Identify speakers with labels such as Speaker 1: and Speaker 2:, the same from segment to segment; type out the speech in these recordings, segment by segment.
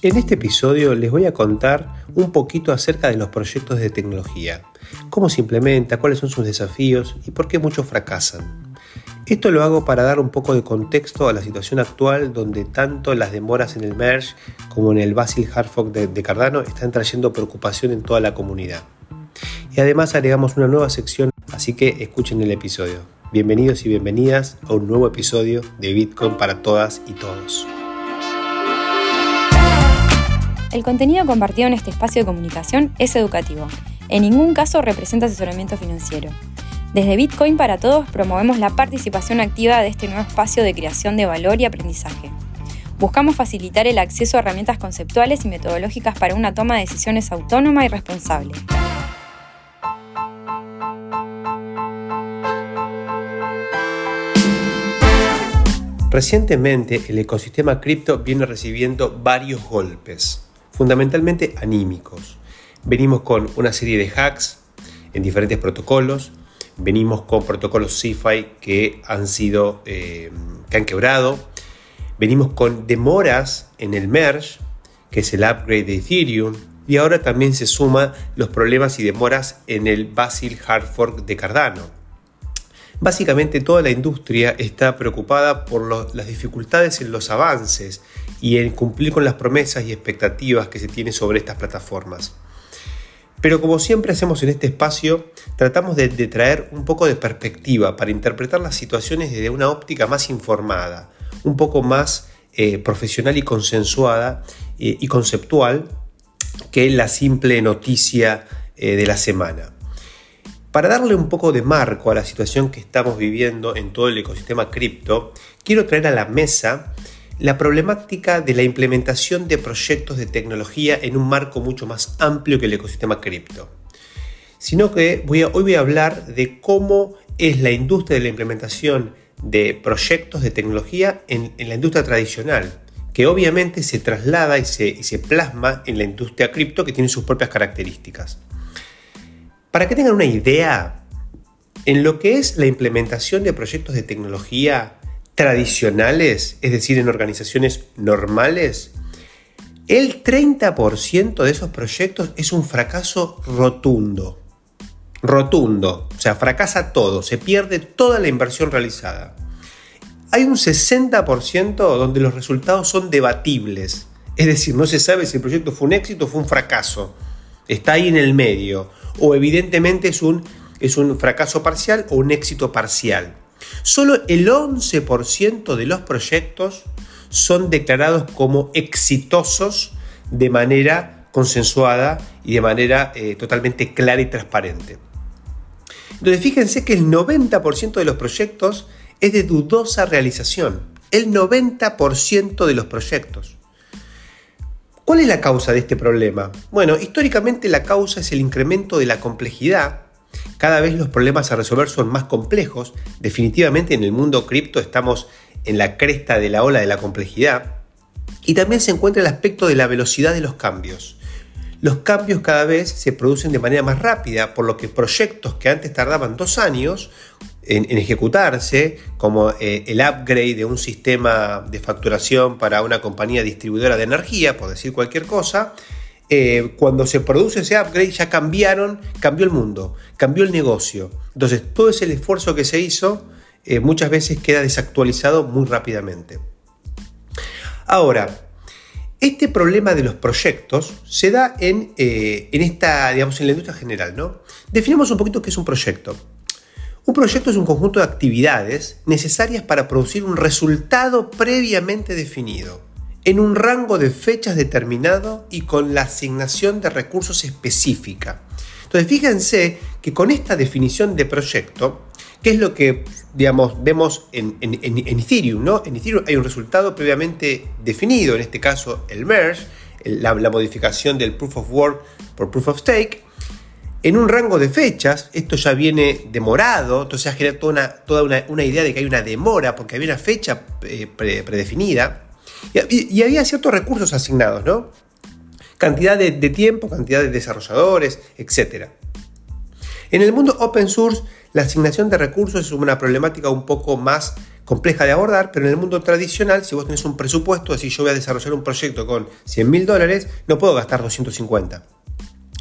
Speaker 1: En este episodio les voy a contar un poquito acerca de los proyectos de tecnología, cómo se implementa, cuáles son sus desafíos y por qué muchos fracasan. Esto lo hago para dar un poco de contexto a la situación actual donde tanto las demoras en el merge como en el Basil Hartford de, Cardano están trayendo preocupación en toda la comunidad. Y además agregamos una nueva sección, así que escuchen el episodio. Bienvenidos y bienvenidas a un nuevo episodio de Bitcoin para todas y todos.
Speaker 2: El contenido compartido en este espacio de comunicación es educativo. En ningún caso representa asesoramiento financiero. Desde Bitcoin para Todos promovemos la participación activa de este nuevo espacio de creación de valor y aprendizaje. Buscamos facilitar el acceso a herramientas conceptuales y metodológicas para una toma de decisiones autónoma y responsable.
Speaker 1: Recientemente el ecosistema cripto viene recibiendo varios golpes fundamentalmente anímicos. Venimos con una serie de hacks en diferentes protocolos, venimos con protocolos CeFi que han sido, eh, que han quebrado, venimos con demoras en el merge, que es el upgrade de Ethereum, y ahora también se suman los problemas y demoras en el Basil Hard Fork de Cardano. Básicamente toda la industria está preocupada por las dificultades en los avances y en cumplir con las promesas y expectativas que se tienen sobre estas plataformas. Pero como siempre hacemos en este espacio, tratamos de, traer un poco de perspectiva para interpretar las situaciones desde una óptica más informada, un poco más eh, profesional y consensuada eh, y conceptual que la simple noticia eh, de la semana. Para darle un poco de marco a la situación que estamos viviendo en todo el ecosistema cripto, quiero traer a la mesa la problemática de la implementación de proyectos de tecnología en un marco mucho más amplio que el ecosistema cripto. Sino que voy hoy voy a hablar de cómo es la industria de la implementación de proyectos de tecnología en, la industria tradicional, que obviamente se traslada y se plasma en la industria cripto que tiene sus propias características. Para que tengan una idea, en lo que es la implementación de proyectos de tecnología tradicionales, es decir, en organizaciones normales, el 30% de esos proyectos es un fracaso rotundo. Rotundo, o sea, fracasa todo, se pierde toda la inversión realizada. Hay un 60% donde los resultados son debatibles, es decir, no se sabe si el proyecto fue un éxito o fue un fracaso. Está ahí en el medio o evidentemente es un, es un fracaso parcial o un éxito parcial. Solo el 11% de los proyectos son declarados como exitosos de manera consensuada y de manera eh, totalmente clara y transparente. Entonces fíjense que el 90% de los proyectos es de dudosa realización. El 90% de los proyectos. ¿Cuál es la causa de este problema? Bueno, históricamente la causa es el incremento de la complejidad. Cada vez los problemas a resolver son más complejos. Definitivamente en el mundo cripto estamos en la cresta de la ola de la complejidad. Y también se encuentra el aspecto de la velocidad de los cambios. Los cambios cada vez se producen de manera más rápida, por lo que proyectos que antes tardaban dos años en, ejecutarse, como eh, el upgrade de un sistema de facturación para una compañía distribuidora de energía, por decir cualquier cosa, eh, cuando se produce ese upgrade ya cambiaron, cambió el mundo, cambió el negocio. Entonces todo ese esfuerzo que se hizo eh, muchas veces queda desactualizado muy rápidamente. Ahora, este problema de los proyectos se da en, en esta, digamos, en la industria general, ¿no? Definimos un poquito qué es un proyecto. Un proyecto es un conjunto de actividades necesarias para producir un resultado previamente definido, en un rango de fechas determinado y con la asignación de recursos específica. Entonces fíjense que con esta definición de proyecto, ¿qué es lo que vemos en, Ethereum? ¿no? En Ethereum hay un resultado previamente definido, en este caso el merge, la modificación del proof of work por proof of stake, en un rango de fechas, esto ya viene demorado, entonces una, toda una, idea de que hay una demora porque había una fecha eh, predefinida y, había ciertos recursos asignados, ¿no? Cantidad de, tiempo, cantidad de desarrolladores, etc. En el mundo open source, la asignación de recursos es una problemática un poco más compleja de abordar, pero en el mundo tradicional, si vos tenés un presupuesto, si yo voy a desarrollar un proyecto con 100 mil dólares, no puedo gastar 250.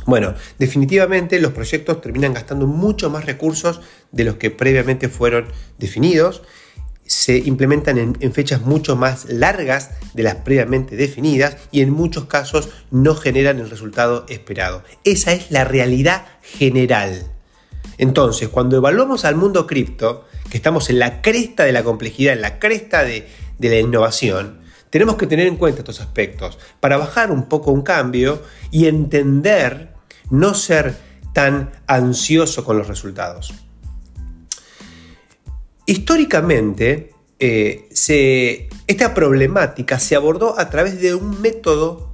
Speaker 1: Bueno, definitivamente los proyectos terminan gastando mucho más recursos de los que previamente fueron definidos se implementan en, fechas mucho más largas de las previamente definidas y en muchos casos no generan el resultado esperado. Esa es la realidad general. Entonces, cuando evaluamos al mundo cripto, que estamos en la cresta de la complejidad, en la cresta de, la innovación, tenemos que tener en cuenta estos aspectos para bajar un poco un cambio y entender, no ser tan ansioso con los resultados. Históricamente, eh, esta problemática se abordó a través de un método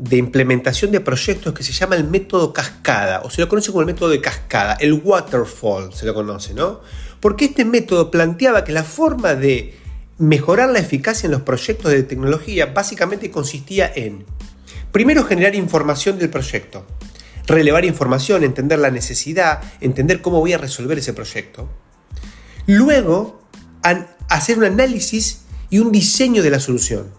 Speaker 1: de implementación de proyectos que se llama el método cascada, o se lo conoce como el método de cascada, el waterfall se lo conoce, ¿no? Porque este método planteaba que la forma de mejorar la eficacia en los proyectos de tecnología básicamente consistía en, primero, generar información del proyecto, relevar información, entender la necesidad, entender cómo voy a resolver ese proyecto. Luego, hacer un análisis y un diseño de la solución.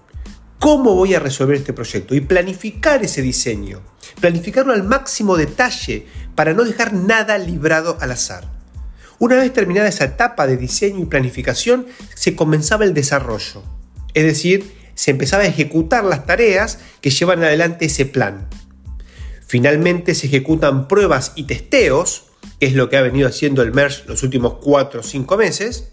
Speaker 1: ¿Cómo voy a resolver este proyecto? Y planificar ese diseño. Planificarlo al máximo detalle para no dejar nada librado al azar. Una vez terminada esa etapa de diseño y planificación, se comenzaba el desarrollo. Es decir, se empezaba a ejecutar las tareas que llevan adelante ese plan. Finalmente se ejecutan pruebas y testeos que es lo que ha venido haciendo el Merge los últimos 4 o 5 meses,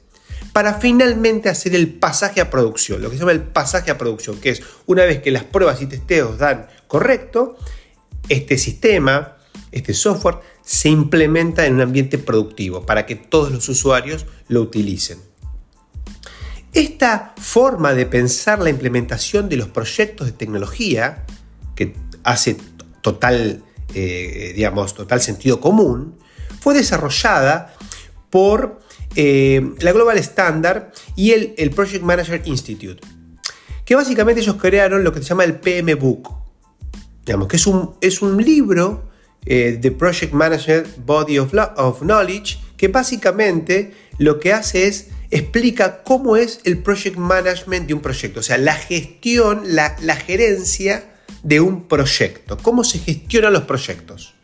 Speaker 1: para finalmente hacer el pasaje a producción, lo que se llama el pasaje a producción, que es una vez que las pruebas y testeos dan correcto, este sistema, este software, se implementa en un ambiente productivo para que todos los usuarios lo utilicen. Esta forma de pensar la implementación de los proyectos de tecnología, que hace total, eh, digamos, total sentido común, fue desarrollada por eh, la Global Standard y el, Project Manager Institute, que básicamente ellos crearon lo que se llama el PM Book, digamos, que es un, es un libro eh, de Project Manager Body of, of Knowledge, que básicamente lo que hace es explica cómo es el project management de un proyecto, o sea, la gestión, la, la gerencia de un proyecto, cómo se gestionan los proyectos.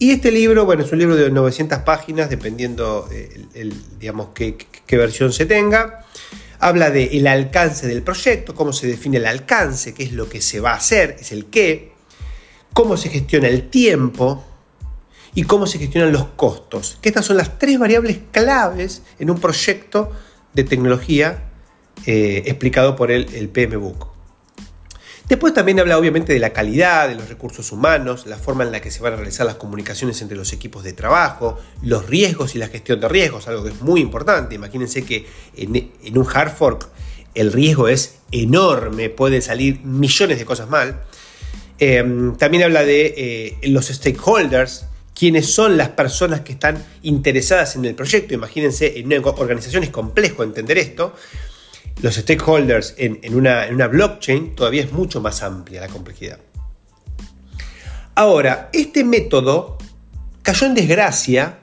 Speaker 1: Y este libro, bueno, es un libro de 900 páginas, dependiendo, eh, el, digamos, qué, versión se tenga. Habla del el alcance del proyecto, cómo se define el alcance, qué es lo que se va a hacer, es el qué, cómo se gestiona el tiempo y cómo se gestionan los costos. Que estas son las tres variables claves en un proyecto de tecnología eh, explicado por el, el PMBOK. Después también habla obviamente de la calidad, de los recursos humanos, la forma en la que se van a realizar las comunicaciones entre los equipos de trabajo, los riesgos y la gestión de riesgos, algo que es muy importante. Imagínense que en, un hard fork el riesgo es enorme, pueden salir millones de cosas mal. Em, también habla de eh, los stakeholders, quiénes son las personas que están interesadas en el proyecto. Imagínense, en organización es complejo entender esto los stakeholders en, una, blockchain todavía es mucho más amplia la complejidad. Ahora, este método cayó en desgracia.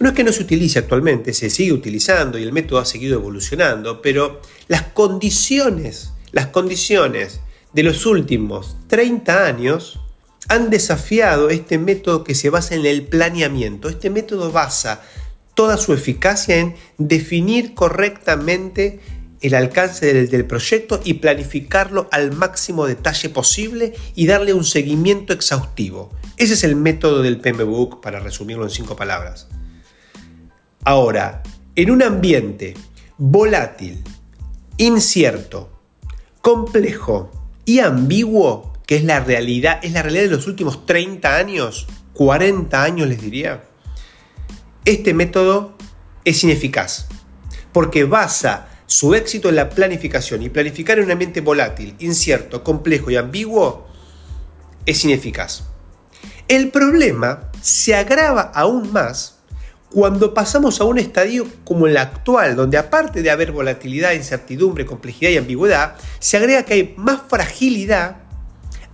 Speaker 1: No es que no se utilice actualmente, se sigue utilizando y el método ha seguido evolucionando, pero las condiciones, las condiciones de los últimos 30 años han desafiado este método que se basa en el planeamiento. Este método basa toda su eficacia en definir correctamente el alcance del, proyecto y planificarlo al máximo detalle posible y darle un seguimiento exhaustivo. Ese es el método del PMBOK para resumirlo en cinco palabras. Ahora, en un ambiente volátil, incierto, complejo y ambiguo, que es la realidad, es la realidad de los últimos 30 años, 40 años les diría, este método es ineficaz, porque basa su éxito en la planificación y planificar en un ambiente volátil, incierto, complejo y ambiguo es ineficaz. El problema se agrava aún más cuando pasamos a un estadio como el actual, donde aparte de haber volatilidad, incertidumbre, complejidad y ambigüedad, se agrega que hay más fragilidad,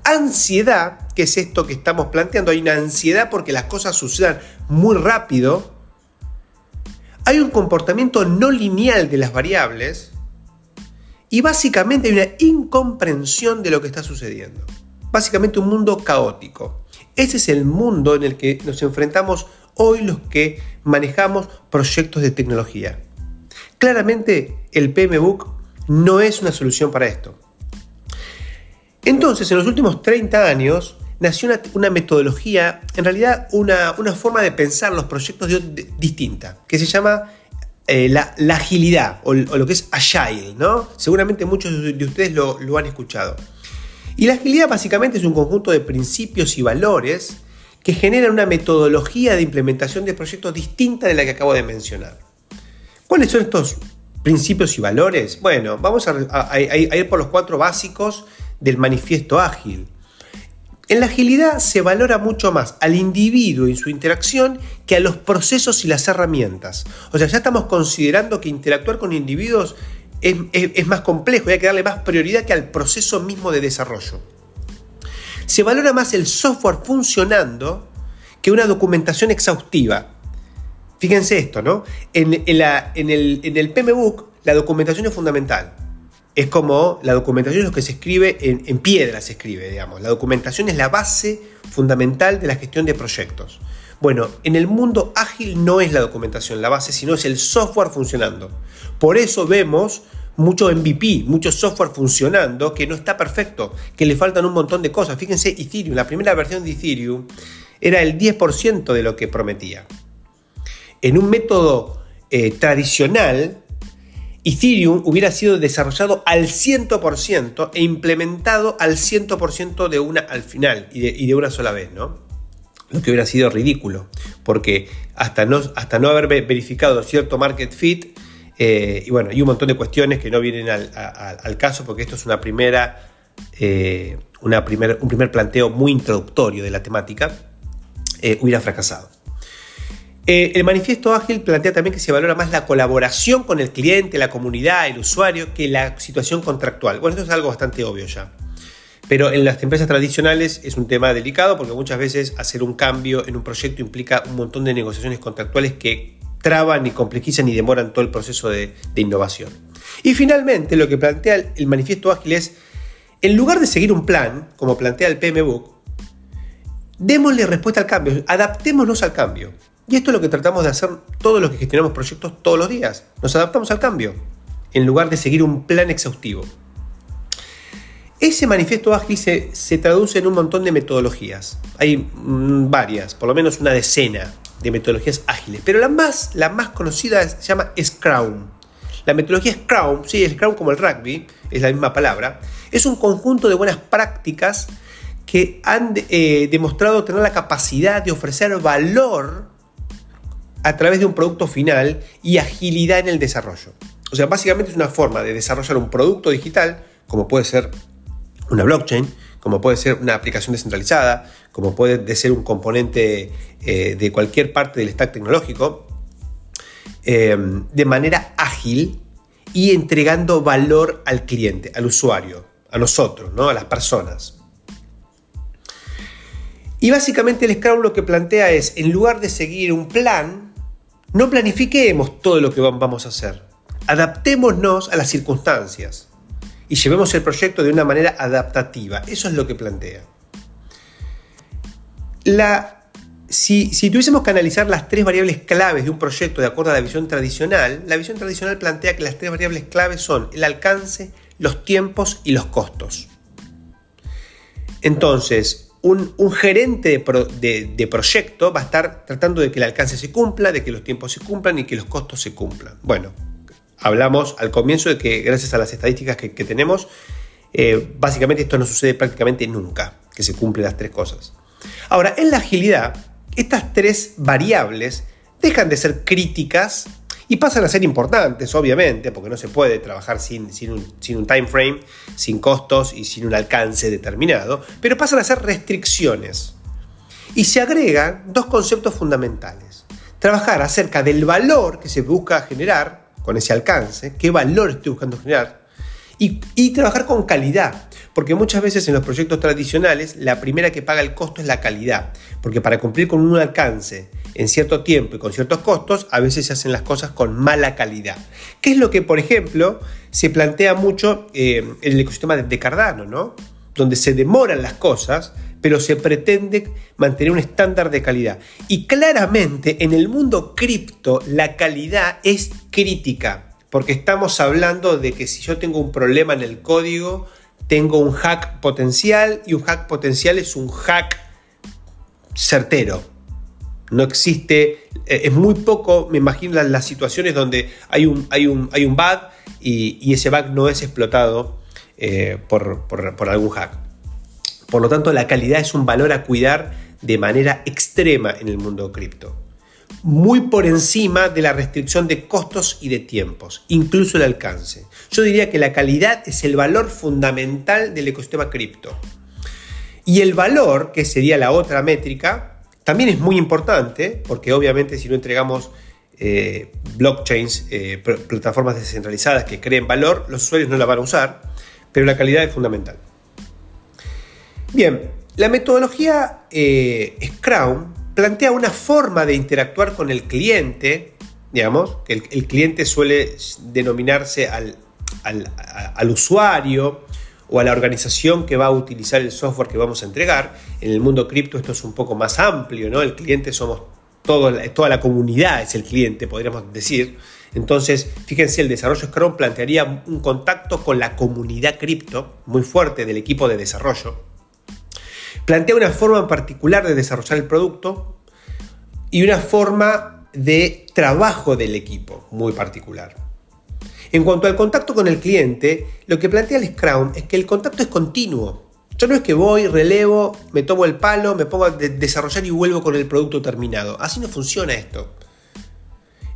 Speaker 1: ansiedad, que es esto que estamos planteando. Hay una ansiedad porque las cosas sucedan muy rápido hay un comportamiento no lineal de las variables y básicamente hay una incomprensión de lo que está sucediendo. Básicamente un mundo caótico. Ese es el mundo en el que nos enfrentamos hoy los que manejamos proyectos de tecnología. Claramente el PMBOK no es una solución para esto. Entonces, en los últimos 30 años, nació una, metodología, en realidad una, forma de pensar los proyectos distinta, que se llama eh, la, agilidad o, lo que es agile, ¿no? Seguramente muchos de ustedes lo, lo han escuchado. Y la agilidad básicamente es un conjunto de principios y valores que generan una metodología de implementación de proyectos distinta de la que acabo de mencionar. ¿Cuáles son estos principios y valores? Bueno, vamos a, ir por los cuatro básicos del manifiesto ágil. En la agilidad se valora mucho más al individuo y su interacción que a los procesos y las herramientas. O sea, ya estamos considerando que interactuar con individuos es, más complejo y hay que darle más prioridad que al proceso mismo de desarrollo. Se valora más el software funcionando que una documentación exhaustiva. Fíjense esto, ¿no? En, el, en el PMBOK la documentación es fundamental es como la documentación es lo que se escribe en, piedra, se escribe, digamos. La documentación es la base fundamental de la gestión de proyectos. Bueno, en el mundo ágil no es la documentación la base, sino es el software funcionando. Por eso vemos mucho MVP, mucho software funcionando que no está perfecto, que le faltan un montón de cosas. Fíjense, Ethereum, la primera versión de Ethereum era el 10% de lo que prometía. En un método eh, tradicional, Ethereum hubiera sido desarrollado al 100% e implementado al 100% de una al final y de, una sola vez, ¿no? Lo que hubiera sido ridículo, porque hasta no, hasta no haber verificado cierto market fit, eh, y bueno, hay un montón de cuestiones que no vienen al, caso, porque esto es una primera, eh, una primer, un primer planteo muy introductorio de la temática, eh, hubiera fracasado. Eh, el manifiesto ágil plantea también que se valora más la colaboración con el cliente, la comunidad, el usuario, que la situación contractual. Bueno, esto es algo bastante obvio ya. Pero en las empresas tradicionales es un tema delicado porque muchas veces hacer un cambio en un proyecto implica un montón de negociaciones contractuales que traban y complejizan y demoran todo el proceso de, innovación. Y finalmente lo que plantea el, manifiesto ágil es, en lugar de seguir un plan, como plantea el PMBOK, démosle respuesta al cambio, adaptémonos al cambio. Y esto es lo que tratamos de hacer todos los que gestionamos proyectos todos los días. Nos adaptamos al cambio, en lugar de seguir un plan exhaustivo. Ese manifiesto ágil se, traduce en un montón de metodologías. Hay mm, varias, por lo menos una decena de metodologías ágiles. Pero la más, la más conocida se llama Scrum. La metodología Scrum, sí, Scrum como el rugby, es la misma palabra, es un conjunto de buenas prácticas que han eh, demostrado tener la capacidad de ofrecer valor a través de un producto final y agilidad en el desarrollo. O sea, básicamente es una forma de desarrollar un producto digital, como puede ser una blockchain, como puede ser una aplicación descentralizada, como puede ser un componente eh, de cualquier parte del stack tecnológico, eh, de manera ágil y entregando valor al cliente, al usuario, a nosotros, ¿no? a las personas. Y básicamente el Scrum lo que plantea es, en lugar de seguir un plan, no planifiquemos todo lo que vamos a hacer. Adaptémonos a las circunstancias y llevemos el proyecto de una manera adaptativa. Eso es lo que plantea. si, si, tuviésemos que analizar las tres variables claves de un proyecto de acuerdo a la visión tradicional, la visión tradicional plantea que las tres variables claves son el alcance, los tiempos y los costos. Entonces, un, gerente de, proyecto va a estar tratando de que el alcance se cumpla, de que los tiempos se cumplan y que los costos se cumplan. Bueno, hablamos al comienzo de que gracias a las estadísticas que, tenemos, eh, básicamente esto no sucede prácticamente nunca, que se cumplen las tres cosas. Ahora, en la agilidad, estas tres variables dejan de ser críticas y pasan a ser importantes, obviamente, porque no se puede trabajar sin, sin, un, time frame, sin costos y sin un alcance determinado, pero pasan a ser restricciones. Y se agregan dos conceptos fundamentales. Trabajar acerca del valor que se busca generar con ese alcance, qué valor estoy buscando generar, y, trabajar con calidad, porque muchas veces en los proyectos tradicionales la primera que paga el costo es la calidad, porque para cumplir con un alcance en cierto tiempo y con ciertos costos, a veces se hacen las cosas con mala calidad. ¿Qué es lo que, por ejemplo, se plantea mucho eh, en el ecosistema de Cardano, ¿no? donde se demoran las cosas, pero se pretende mantener un estándar de calidad. Y claramente en el mundo cripto la calidad es crítica, porque estamos hablando de que si yo tengo un problema en el código, tengo un hack potencial y un hack potencial es un hack certero. No existe, eh, es muy poco, me imagino las, situaciones donde hay un, hay un, hay un bug y, ese bug no es explotado eh, por, por algún hack. Por lo tanto, la calidad es un valor a cuidar de manera extrema en el mundo cripto. Muy por encima de la restricción de costos y de tiempos, incluso el alcance. Yo diría que la calidad es el valor fundamental del ecosistema cripto. Y el valor, que sería la otra métrica, también es muy importante, porque obviamente si no entregamos eh, blockchains, eh, plataformas descentralizadas que creen valor, los usuarios no la van a usar, pero la calidad es fundamental. Bien, la metodología eh, Scrum plantea una forma de interactuar con el cliente, digamos, que el, cliente suele denominarse al, usuario o a la organización que va a utilizar el software que vamos a entregar. En el mundo cripto esto es un poco más amplio, ¿no? El cliente somos toda la comunidad es el cliente, podríamos decir. Entonces, fíjense, el desarrollo Scrum plantearía un contacto con la comunidad cripto muy fuerte del equipo de desarrollo plantea una forma en particular de desarrollar el producto y una forma de trabajo del equipo muy particular. En cuanto al contacto con el cliente, lo que plantea el Scrum es que el contacto es continuo. Yo no es que voy, relevo, me tomo el palo, me pongo a desarrollar y vuelvo con el producto terminado. Así no funciona esto.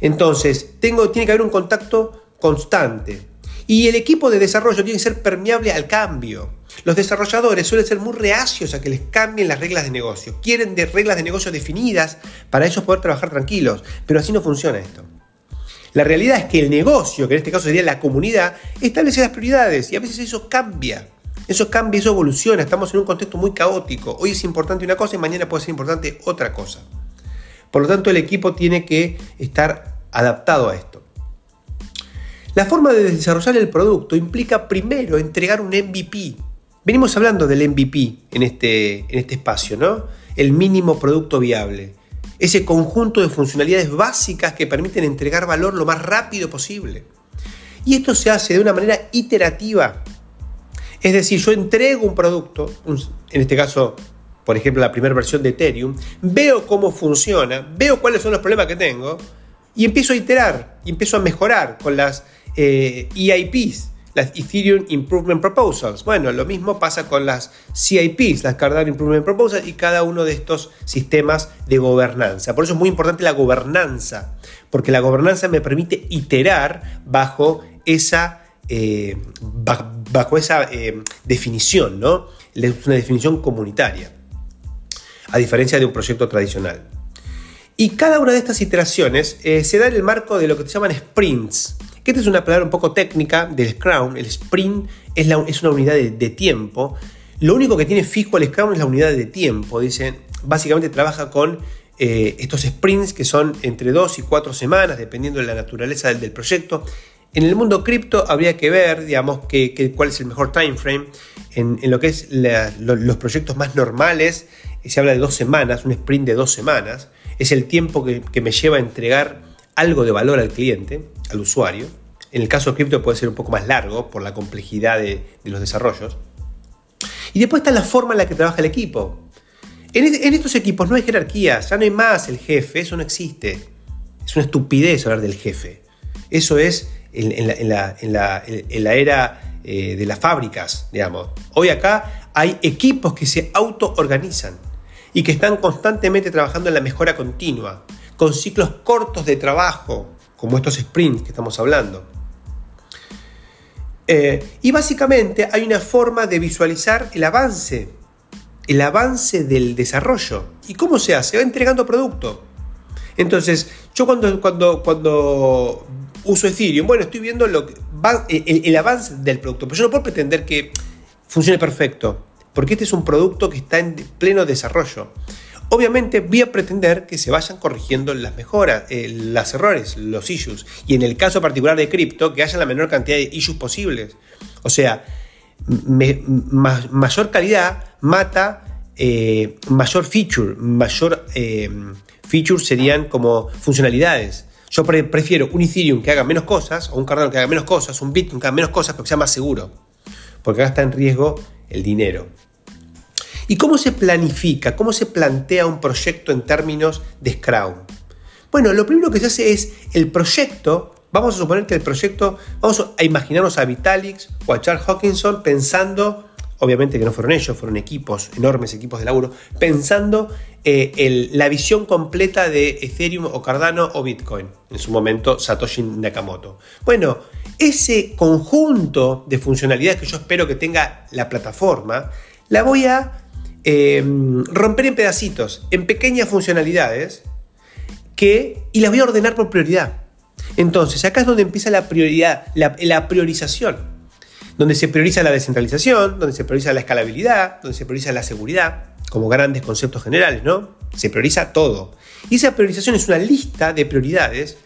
Speaker 1: Entonces, tengo, tiene que haber un contacto constante. Y el equipo de desarrollo tiene que ser permeable al cambio. Los desarrolladores suelen ser muy reacios a que les cambien las reglas de negocio. Quieren de reglas de negocio definidas para ellos poder trabajar tranquilos, pero así no funciona esto. La realidad es que el negocio, que en este caso sería la comunidad, establece las prioridades y a veces eso cambia. Eso cambia, eso evoluciona. Estamos en un contexto muy caótico. Hoy es importante una cosa y mañana puede ser importante otra cosa. Por lo tanto, el equipo tiene que estar adaptado a esto. La forma de desarrollar el producto implica primero entregar un MVP, Venimos hablando del MVP en este, en este espacio, ¿no? El mínimo producto viable. Ese conjunto de funcionalidades básicas que permiten entregar valor lo más rápido posible. Y esto se hace de una manera iterativa. Es decir, yo entrego un producto, en este caso, por ejemplo, la primera versión de Ethereum, veo cómo funciona, veo cuáles son los problemas que tengo y empiezo a iterar y empiezo a mejorar con las eh, EIPs, las Ethereum Improvement Proposals. Bueno, lo mismo pasa con las CIPs, las Cardano Improvement Proposals y cada uno de estos sistemas de gobernanza. Por eso es muy importante la gobernanza, porque la gobernanza me permite iterar bajo esa, eh, bajo esa eh, definición, ¿no? Una definición comunitaria, a diferencia de un proyecto tradicional. Y cada una de estas iteraciones eh, se da en el marco de lo que se llaman sprints que esta es una palabra un poco técnica del Scrum. El sprint es, una unidad de, tiempo. Lo único que tiene fijo el Scrum es la unidad de tiempo. Dicen, básicamente trabaja con eh, estos sprints que son entre dos y cuatro semanas, dependiendo de la naturaleza del, proyecto. En el mundo cripto habría que ver, digamos, que, cuál es el mejor time frame. En, lo que es los proyectos más normales, eh, se habla de dos semanas, un sprint de dos semanas. Es el tiempo que me lleva a entregar algo de valor al cliente al usuario. En el caso de cripto puede ser un poco más largo por la complejidad de, los desarrollos. Y después está la forma en la que trabaja el equipo. En, estos equipos no hay jerarquía, ya no hay más el jefe, eso no existe. Es una estupidez hablar del jefe. Eso es en, la, era eh, de las fábricas, digamos. Hoy acá hay equipos que se auto-organizan y que están constantemente trabajando en la mejora continua, con ciclos cortos de trabajo, como estos sprints que estamos hablando. Eh, y básicamente hay una forma de visualizar el avance, el avance del desarrollo. ¿Y cómo se hace? Va entregando producto. Entonces, yo cuando, cuando, cuando uso Ethereum, bueno, estoy viendo lo que el, el, avance del producto, pero yo no puedo pretender que funcione perfecto, porque este es un producto que está en pleno desarrollo. Obviamente voy a pretender que se vayan corrigiendo las mejoras, eh, los errores, los issues. Y en el caso particular de cripto, que haya la menor cantidad de issues posibles. O sea, mayor calidad mata eh, mayor feature. Mayor eh, feature serían como funcionalidades. Yo prefiero un Ethereum que haga menos cosas, o un Cardano que haga menos cosas, un Bitcoin que haga menos cosas, pero que sea más seguro. Porque acá está en riesgo el dinero. ¿Y cómo se planifica? ¿Cómo se plantea un proyecto en términos de Scrum? Bueno, lo primero que se hace es el proyecto. Vamos a suponer que el proyecto, vamos a imaginarnos a Vitalix o a Charles Hawkinson pensando, obviamente que no fueron ellos, fueron equipos, enormes equipos de laburo, pensando eh, la visión completa de Ethereum o Cardano o Bitcoin, en su momento Satoshi Nakamoto. Bueno, ese conjunto de funcionalidades que yo espero que tenga la plataforma, la voy a Em, romper en pedacitos, en pequeñas funcionalidades, que, y las voy a ordenar por prioridad. Entonces, acá es donde empieza la prioridad, la, la priorización, donde se prioriza la descentralización, donde se prioriza la escalabilidad, donde se prioriza la seguridad, como grandes conceptos generales, ¿no? Se prioriza todo. Y esa priorización es una lista de prioridades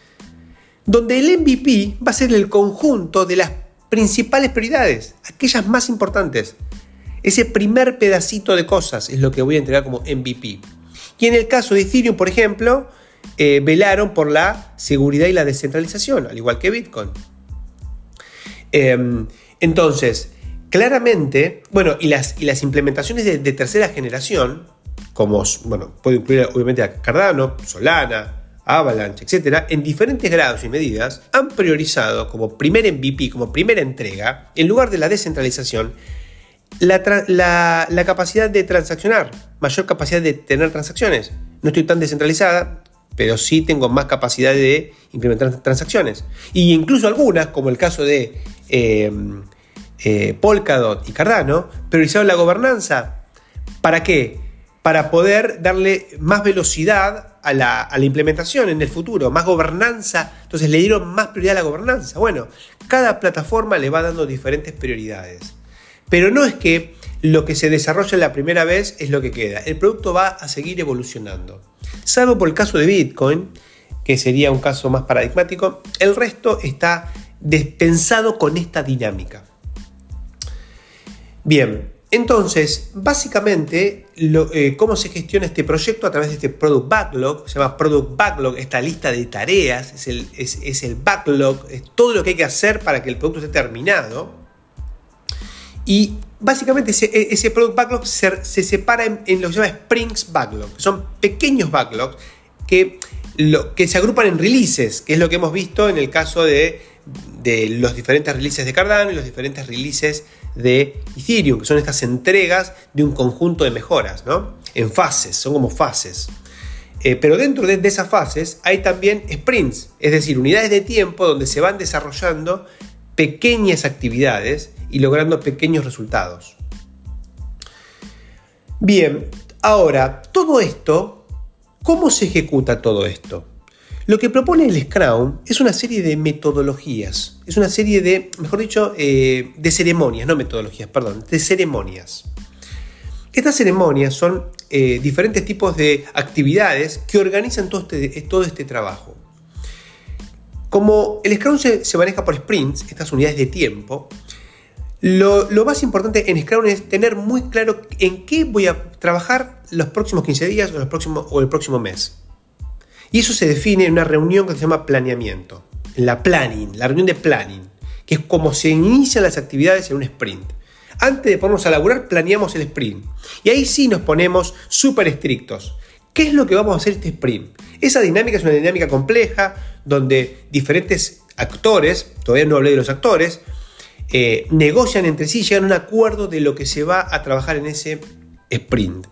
Speaker 1: donde el MVP va a ser el conjunto de las principales prioridades, aquellas más importantes. Ese primer pedacito de cosas es lo que voy a entregar como MVP. Y en el caso de Ethereum, por ejemplo, eh, velaron por la seguridad y la descentralización, al igual que Bitcoin. Em, entonces, claramente, bueno, y las, y las implementaciones de, tercera generación, como, bueno, puedo incluir obviamente a Cardano, Solana, Avalanche, etcétera, en diferentes grados y medidas, han priorizado como primer MVP, como primera entrega, en lugar de la descentralización, la, capacidad de transaccionar, mayor capacidad de tener transacciones. No estoy tan descentralizada, pero sí tengo más capacidad de implementar transacciones. Y incluso algunas, como el caso de eh, eh, Polkadot y Cardano, priorizaron la gobernanza. ¿Para qué? Para poder darle más velocidad a la, a la, implementación en el futuro, más gobernanza. Entonces le dieron más prioridad a la gobernanza. Bueno, cada plataforma le va dando diferentes prioridades. Pero no es que lo que se desarrolla la primera vez es lo que queda. El producto va a seguir evolucionando. Salvo por el caso de Bitcoin, que sería un caso más paradigmático, el resto está despensado con esta dinámica. Bien, entonces, básicamente, eh, cómo se gestiona este proyecto a través de este Product Backlog, se llama Product Backlog, esta lista de tareas, es el, es el backlog, es todo lo que hay que hacer para que el producto esté terminado. Y básicamente ese, e, Product Backlog se, separa en, lo que se llama Sprints Backlog, que son pequeños backlogs que, que se agrupan en releases, que es lo que hemos visto en el caso de, los diferentes releases de Cardano y los diferentes releases de Ethereum, que son estas entregas de un conjunto de mejoras, ¿no? En fases, son como fases. Eh, pero dentro de, de, esas fases hay también sprints, es decir, unidades de tiempo donde se van desarrollando pequeñas actividades y logrando pequeños resultados. Bien, ahora, todo esto, ¿cómo se ejecuta todo esto? Lo que propone el Scrum es una serie de metodologías, es una serie de, mejor dicho, eh, de ceremonias, no metodologías, perdón, de ceremonias. Estas ceremonias son eh, diferentes tipos de actividades que organizan todo este, todo este trabajo. Como el Scrum se, se, maneja por sprints, estas unidades de tiempo, lo, más importante en Scrum es tener muy claro en qué voy a trabajar los próximos 15 días o, los próximos, o el próximo mes. Y eso se define en una reunión que se llama planeamiento, la planning, la reunión de planning, que es como se inician las actividades en un sprint. Antes de ponernos a laburar, planeamos el sprint. Y ahí sí nos ponemos súper estrictos. ¿Qué es lo que vamos a hacer este sprint? Esa dinámica es una dinámica compleja donde diferentes actores, todavía no hablé de los actores, eh, negocian entre sí, llegan a un acuerdo de lo que se va a trabajar en ese sprint.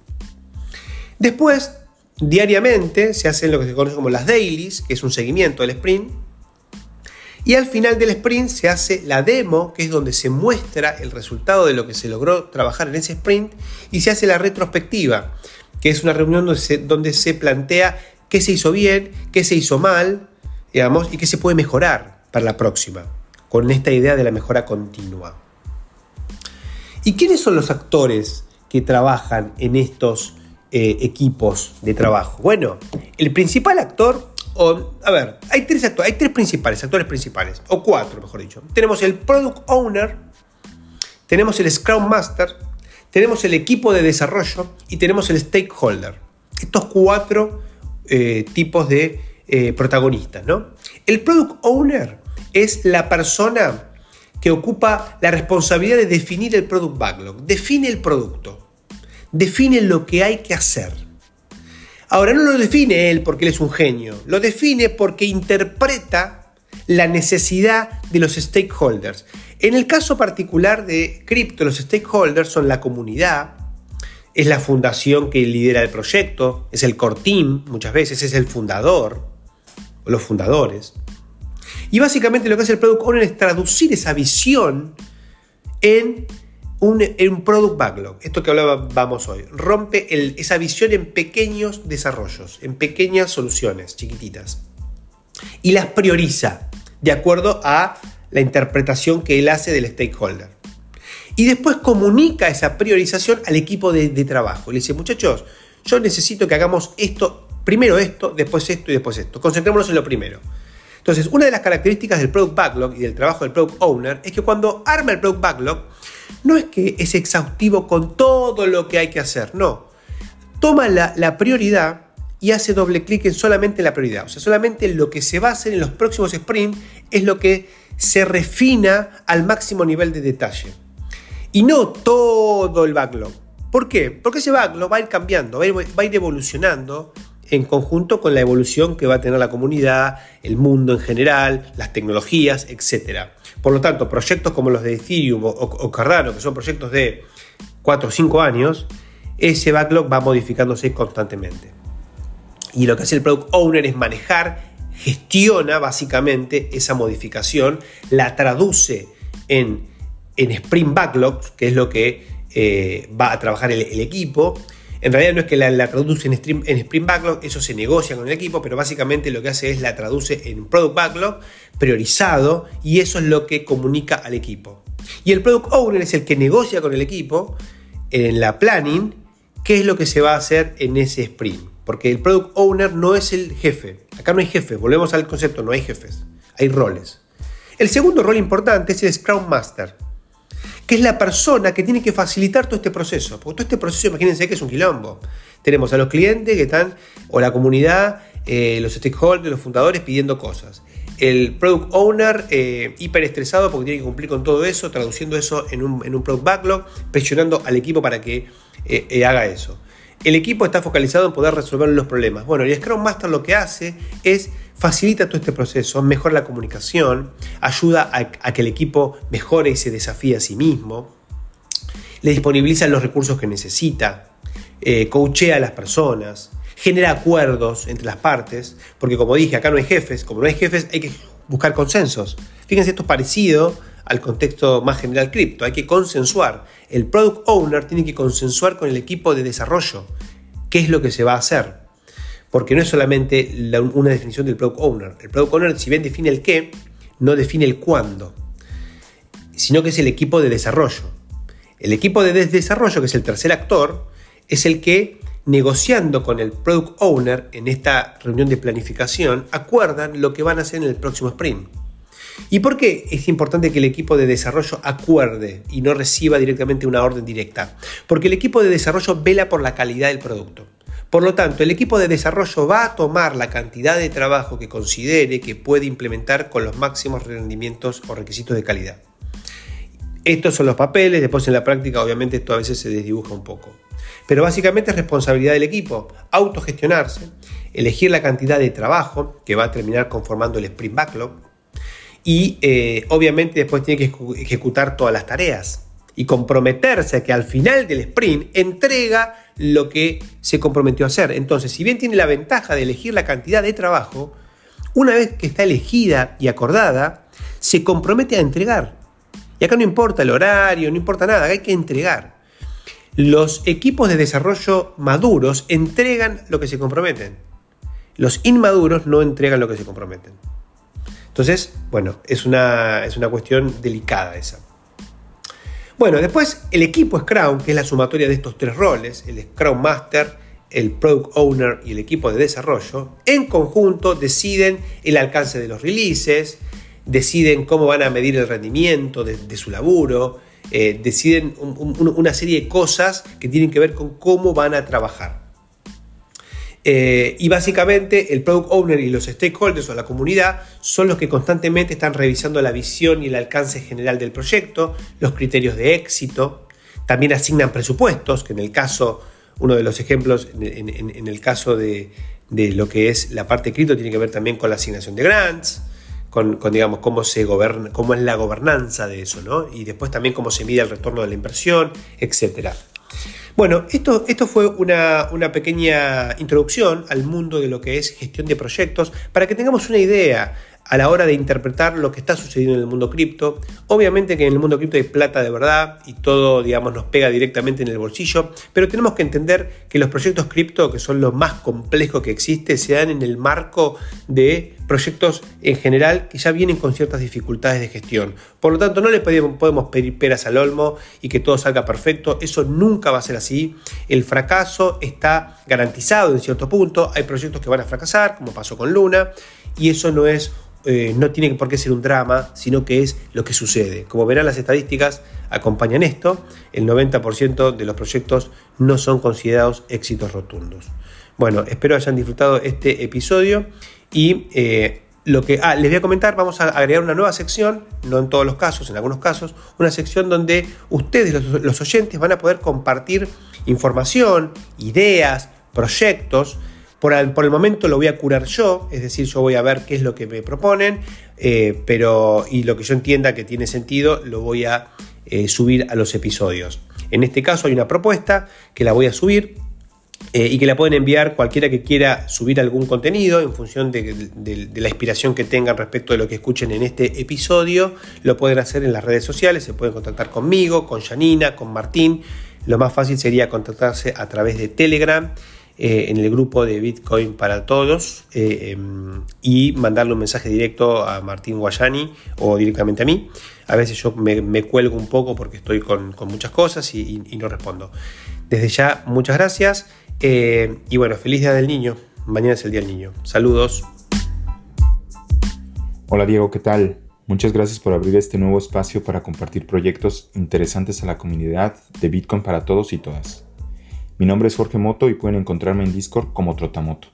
Speaker 1: Después, diariamente, se hacen lo que se conoce como las dailies, que es un seguimiento del sprint. Y al final del sprint se hace la demo, que es donde se muestra el resultado de lo que se logró trabajar en ese sprint, y se hace la retrospectiva, que es una reunión donde se, plantea qué se hizo bien, qué se hizo mal, y qué se puede mejorar para la próxima con esta idea de la mejora continua. ¿Y quiénes son los actores que trabajan en estos eh, equipos de trabajo? Bueno, el principal actor, o, a ver, hay tres actores, hay tres principales, actores principales, o cuatro, mejor dicho. Tenemos el Product Owner, tenemos el Scrum Master, tenemos el equipo de desarrollo y tenemos el Stakeholder. Estos cuatro eh, tipos de eh, protagonistas, ¿no? El Product Owner es la persona que ocupa la responsabilidad de definir el Product Backlog, define el producto, define lo que hay que hacer. Ahora no lo define él porque él es un genio, lo define porque interpreta la necesidad de los stakeholders. En el caso particular de Crypto, los stakeholders son la comunidad, es la fundación que lidera el proyecto, es el core team, muchas veces es el fundador o los fundadores. Y básicamente lo que hace el Product Owner es traducir esa visión en un, Product Backlog. Esto que hablábamos hoy. Rompe esa visión en pequeños desarrollos, en pequeñas soluciones chiquititas. Y las prioriza de acuerdo a la interpretación que él hace del stakeholder. Y después comunica esa priorización al equipo de, trabajo. Le dice, muchachos, yo necesito que hagamos esto, primero esto, después esto y después esto. Concentrémonos en lo primero. Entonces, una de las características del Product Backlog y del trabajo del Product Owner es que cuando arma el Product Backlog, no es que es exhaustivo con todo lo que hay que hacer, no. Toma la, prioridad y hace doble clic en solamente la prioridad. O sea, solamente lo que se va a hacer en los próximos sprints es lo que se refina al máximo nivel de detalle y no todo el backlog. ¿Por qué? Porque ese backlog va a ir cambiando, va a ir, evolucionando en conjunto con la evolución que va a tener la comunidad, el mundo en general, las tecnologías, etc. Por lo tanto, proyectos como los de Ethereum o, Cardano, que son proyectos de 4 o 5 años, ese backlog va modificándose constantemente. Y lo que hace el Product Owner es manejar, gestiona básicamente esa modificación, la traduce en en Sprint Backlog, que es lo que eh, va a trabajar el, equipo. En realidad no es que la, traduce en Sprint, Backlog, eso se negocia con el equipo, pero básicamente lo que hace es la traduce en Product Backlog priorizado y eso es lo que comunica al equipo. Y el Product Owner es el que negocia con el equipo en la planning qué es lo que se va a hacer en ese sprint. Porque el Product Owner no es el jefe. Acá no hay jefes, volvemos al concepto, no hay jefes, hay roles. El segundo rol importante es el Scrum Master que es la persona que tiene que facilitar todo este proceso. Porque todo este proceso, imagínense que es un quilombo. Tenemos a los clientes que están, o la comunidad, eh, los stakeholders, los fundadores pidiendo cosas. El product owner eh, hiper porque tiene que cumplir con todo eso, traduciendo eso en un, en un product backlog, presionando al equipo para que eh, haga eso. El equipo está focalizado en poder resolver los problemas. Bueno, el Scrum Master lo que hace es facilita todo este proceso, mejora la comunicación, ayuda a, que el equipo mejore y se desafíe a sí mismo, le disponibiliza los recursos que necesita, eh, coachea a las personas, genera acuerdos entre las partes, porque como dije, acá no hay jefes, como no hay jefes hay que buscar consensos. Fíjense, esto es parecido al contexto más general cripto, hay que consensuar. El product owner tiene que consensuar con el equipo de desarrollo qué es lo que se va a hacer porque no es solamente una definición del product owner. El product owner, si bien define el qué, no define el cuándo, sino que es el equipo de desarrollo. El equipo de desarrollo, que es el tercer actor, es el que, negociando con el product owner en esta reunión de planificación, acuerdan lo que van a hacer en el próximo sprint. ¿Y por qué es importante que el equipo de desarrollo acuerde y no reciba directamente una orden directa? Porque el equipo de desarrollo vela por la calidad del producto. Por lo tanto, el equipo de desarrollo va a tomar la cantidad de trabajo que considere que puede implementar con los máximos rendimientos o requisitos de calidad. Estos son los papeles, después en la práctica obviamente esto a veces se desdibuja un poco. Pero básicamente es responsabilidad del equipo, autogestionarse, elegir la cantidad de trabajo que va a terminar conformando el sprint backlog y eh, obviamente después tiene que ejecutar todas las tareas y comprometerse a que al final del sprint entrega lo que se comprometió a hacer. Entonces, si bien tiene la ventaja de elegir la cantidad de trabajo, una vez que está elegida y acordada, se compromete a entregar. Y acá no importa el horario, no importa nada, hay que entregar. Los equipos de desarrollo maduros entregan lo que se comprometen. Los inmaduros no entregan lo que se comprometen. Entonces, bueno, es una, es una cuestión delicada esa. Bueno, después el equipo Scrum, que es la sumatoria de estos tres roles, el Scrum Master, el product owner y el equipo de desarrollo, en conjunto deciden el alcance de los releases, deciden cómo van a medir el rendimiento de, su laburo, eh, deciden una serie de cosas que tienen que ver con cómo van a trabajar. Eh, y básicamente el product owner y los stakeholders o la comunidad son los que constantemente están revisando la visión y el alcance general del proyecto, los criterios de éxito, también asignan presupuestos, que en el caso, uno de los ejemplos, en, el caso de, lo que es la parte cripto, tiene que ver también con la asignación de grants, con, digamos, cómo, se cómo es la gobernanza de eso, ¿no? Y después también cómo se mide el retorno de la inversión, etc. Bueno, esto, esto fue una, una, pequeña introducción al mundo de lo que es gestión de proyectos para que tengamos una idea a la hora de interpretar lo que está sucediendo en el mundo cripto. Obviamente que en el mundo cripto hay plata de verdad y todo, digamos, nos pega directamente en el bolsillo, pero tenemos que entender que los proyectos cripto, que son los más complejos que existe, se dan en el marco de proyectos en general que ya vienen con ciertas dificultades de gestión. Por lo tanto, no le podemos pedir peras al olmo y que todo salga perfecto. Eso nunca va a ser así. El fracaso está garantizado en cierto punto. Hay proyectos que van a fracasar, como pasó con Luna, y eso no es eh, no tiene por qué ser un drama, sino que es lo que sucede. Como verán las estadísticas acompañan esto, el 90% de los proyectos no son considerados éxitos rotundos. Bueno, espero hayan disfrutado este episodio y eh, lo que ah, les voy a comentar, vamos a agregar una nueva sección, no en todos los casos, en algunos casos, una sección donde ustedes, los oyentes, van a poder compartir información, ideas, proyectos, por el, momento lo voy a curar yo, es decir, yo voy a ver qué es lo que me proponen, eh, pero y lo que yo entienda que tiene sentido lo voy a eh, subir a los episodios. En este caso hay una propuesta que la voy a subir eh, y que la pueden enviar cualquiera que quiera subir algún contenido en función de, de, la inspiración que tengan respecto de lo que escuchen en este episodio. Lo pueden hacer en las redes sociales, se pueden contactar conmigo, con Janina, con Martín. Lo más fácil sería contactarse a través de Telegram. Eh, en el grupo de Bitcoin para todos eh, em, y mandarle un mensaje directo a Martín Guayani o directamente a mí. A veces yo me, cuelgo un poco porque estoy con, muchas cosas y, no respondo. Desde ya, muchas gracias eh, y bueno, feliz día del niño. Mañana es el día del niño. Saludos.
Speaker 3: Hola Diego, ¿qué tal? Muchas gracias por abrir este nuevo espacio para compartir proyectos interesantes a la comunidad de Bitcoin para todos y todas. Mi nombre es Jorge Moto y pueden encontrarme en Discord como Trotamoto.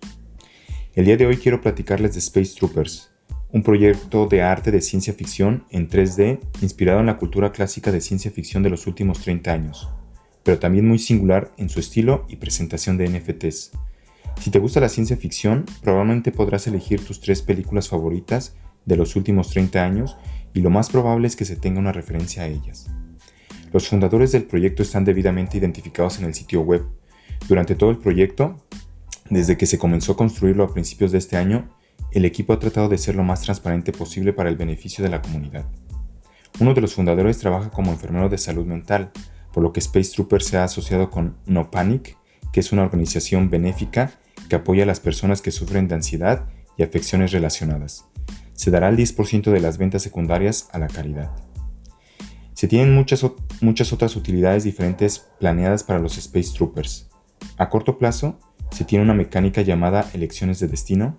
Speaker 3: El día de hoy quiero platicarles de Space Troopers, un proyecto de arte de ciencia ficción en 3D inspirado en la cultura clásica de ciencia ficción de los últimos 30 años, pero también muy singular en su estilo y presentación de NFTs. Si te gusta la ciencia ficción, probablemente podrás elegir tus tres películas favoritas de los últimos 30 años y lo más probable es que se tenga una referencia a ellas. Los fundadores del proyecto están debidamente identificados en el sitio web. Durante todo el proyecto, desde que se comenzó a construirlo a principios de este año, el equipo ha tratado de ser lo más transparente posible para el beneficio de la comunidad. Uno de los fundadores trabaja como enfermero de salud mental, por lo que Space Trooper se ha asociado con No Panic, que es una organización benéfica que apoya a las personas que sufren de ansiedad y afecciones relacionadas. Se dará el 10% de las ventas secundarias a la caridad. Se tienen muchas, muchas otras utilidades diferentes planeadas para los Space Troopers. A corto plazo, se tiene una mecánica llamada elecciones de destino,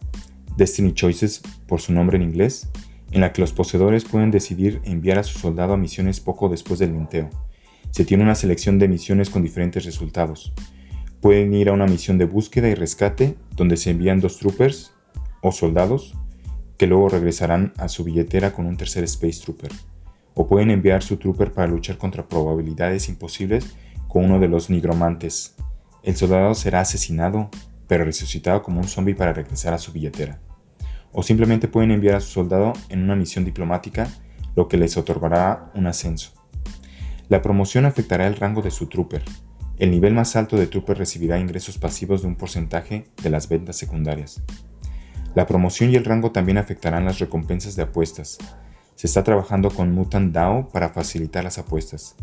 Speaker 3: Destiny Choices por su nombre en inglés, en la que los poseedores pueden decidir enviar a su soldado a misiones poco después del minteo. Se tiene una selección de misiones con diferentes resultados. Pueden ir a una misión de búsqueda y rescate donde se envían dos troopers o soldados que luego regresarán a su billetera con un tercer Space Trooper o pueden enviar su trooper para luchar contra probabilidades imposibles con uno de los nigromantes. El soldado será asesinado, pero resucitado como un zombie para regresar a su billetera. O simplemente pueden enviar a su soldado en una misión diplomática, lo que les otorgará un ascenso. La promoción afectará el rango de su trooper. El nivel más alto de trooper recibirá ingresos pasivos de un porcentaje de las ventas secundarias. La promoción y el rango también afectarán las recompensas de apuestas, se está trabajando con Mutant DAO para facilitar las apuestas,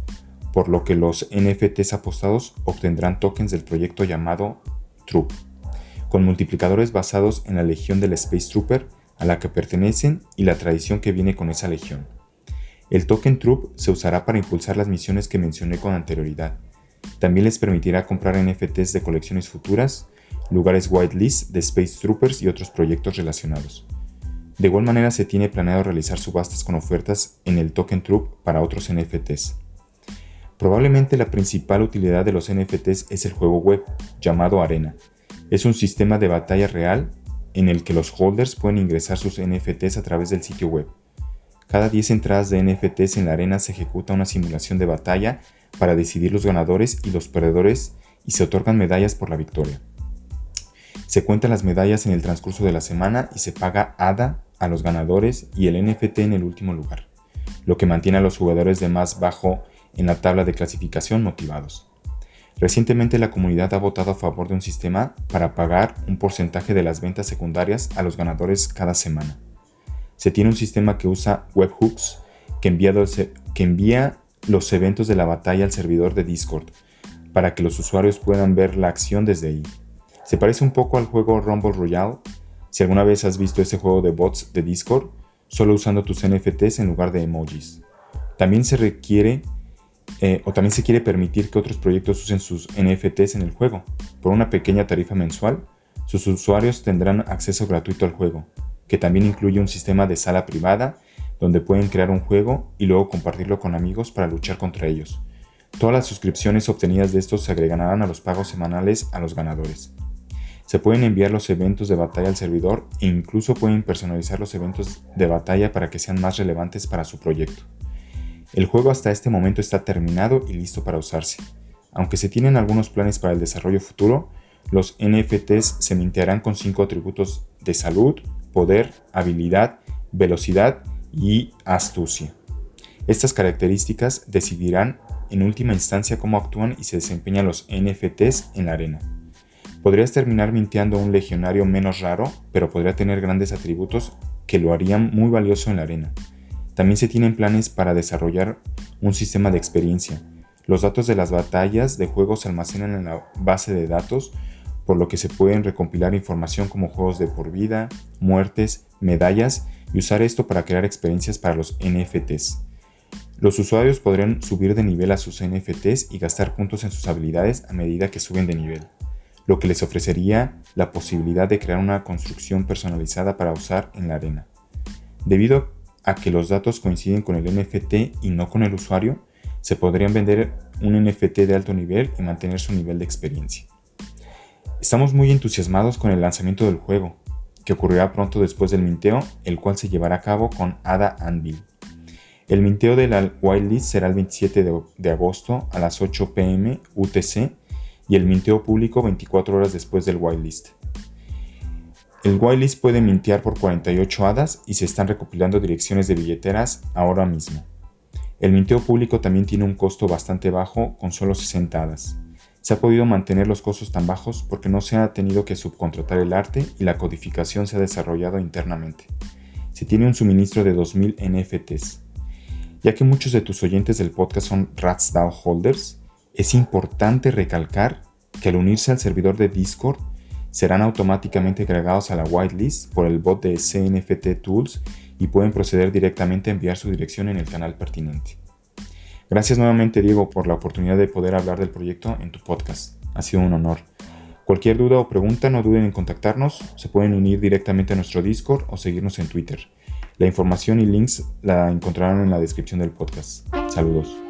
Speaker 3: por lo que los NFTs apostados obtendrán tokens del proyecto llamado Troop, con multiplicadores basados en la legión del Space Trooper a la que pertenecen y la tradición que viene con esa legión. El token Troop se usará para impulsar las misiones que mencioné con anterioridad. También les permitirá comprar NFTs de colecciones futuras, lugares whitelist de Space Troopers y otros proyectos relacionados. De igual manera se tiene planeado realizar subastas con ofertas en el Token Troop para otros NFTs. Probablemente la principal utilidad de los NFTs es el juego web, llamado Arena. Es un sistema de batalla real en el que los holders pueden ingresar sus NFTs a través del sitio web. Cada 10 entradas de NFTs en la arena se ejecuta una simulación de batalla para decidir los ganadores y los perdedores y se otorgan medallas por la victoria. Se cuentan las medallas en el transcurso de la semana y se paga ADA a los ganadores y el NFT en el último lugar, lo que mantiene a los jugadores de más bajo en la tabla de clasificación motivados. Recientemente la comunidad ha votado a favor de un sistema para pagar un porcentaje de las ventas secundarias a los ganadores cada semana. Se tiene un sistema que usa webhooks que envía, los eventos de la batalla al servidor de Discord para que los usuarios puedan ver la acción desde ahí. Se parece un poco al juego Rumble Royale. Si alguna vez has visto ese juego de bots de Discord, solo usando tus NFTs en lugar de emojis. También se requiere eh, o también se quiere permitir que otros proyectos usen sus NFTs en el juego. Por una pequeña tarifa mensual, sus usuarios tendrán acceso gratuito al juego, que también incluye un sistema de sala privada donde pueden crear un juego y luego compartirlo con amigos para luchar contra ellos. Todas las suscripciones obtenidas de estos se agregarán a los pagos semanales a los ganadores. Se pueden enviar los eventos de batalla al servidor e incluso pueden personalizar los eventos de batalla para que sean más relevantes para su proyecto. El juego hasta este momento está terminado y listo para usarse. Aunque se tienen algunos planes para el desarrollo futuro, los NFTs se mintearán con cinco atributos de salud, poder, habilidad, velocidad y astucia. Estas características decidirán en última instancia cómo actúan y se desempeñan los NFTs en la arena. Podrías terminar minteando un legionario menos raro, pero podría tener grandes atributos que lo harían muy valioso en la arena. También se tienen planes para desarrollar un sistema de experiencia. Los datos de las batallas de juegos se almacenan en la base de datos, por lo que se pueden recompilar información como juegos de por vida, muertes, medallas y usar esto para crear experiencias para los NFTs. Los usuarios podrán subir de nivel a sus NFTs y gastar puntos en sus habilidades a medida que suben de nivel, lo que les ofrecería la posibilidad de crear una construcción personalizada para usar en la arena. Debido a que los datos coinciden con el NFT y no con el usuario, se podrían vender un NFT de alto nivel y mantener su nivel de experiencia. Estamos muy entusiasmados con el lanzamiento del juego, que ocurrirá pronto después del minteo, el cual se llevará a cabo con Ada Anvil. El minteo de la whitelist será el 27 de, agosto a las 8 pm UTC y el minteo público 24 horas después del whitelist. El whitelist puede mintear por 48 hadas y se están recopilando direcciones de billeteras ahora mismo. El minteo público también tiene un costo bastante bajo con solo 60 hadas. Se ha podido mantener los costos tan bajos porque no se ha tenido que subcontratar el arte y la codificación se ha desarrollado internamente. Se tiene un suministro de 2000 NFTs. Ya que muchos de tus oyentes del podcast son RatsDAO holders, es importante recalcar que al unirse al servidor de Discord serán automáticamente agregados a la whitelist por el bot de CNFT Tools y pueden proceder directamente a enviar su dirección en el canal pertinente. Gracias nuevamente Diego por la oportunidad de poder hablar del proyecto en tu podcast. Ha sido un honor. Cualquier duda o pregunta no duden en contactarnos, se pueden unir directamente a nuestro Discord o seguirnos en Twitter. La información y links la encontrarán en la descripción del podcast. Saludos.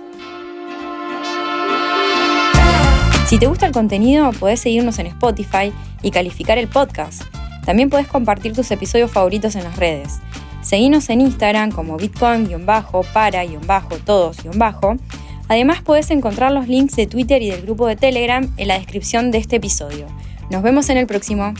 Speaker 2: Si te gusta el contenido, podés seguirnos en Spotify y calificar el podcast. También puedes compartir tus episodios favoritos en las redes. Seguinos en Instagram como bitcoin-para-todos- Además puedes encontrar los links de Twitter y del grupo de Telegram en la descripción de este episodio. Nos vemos en el próximo.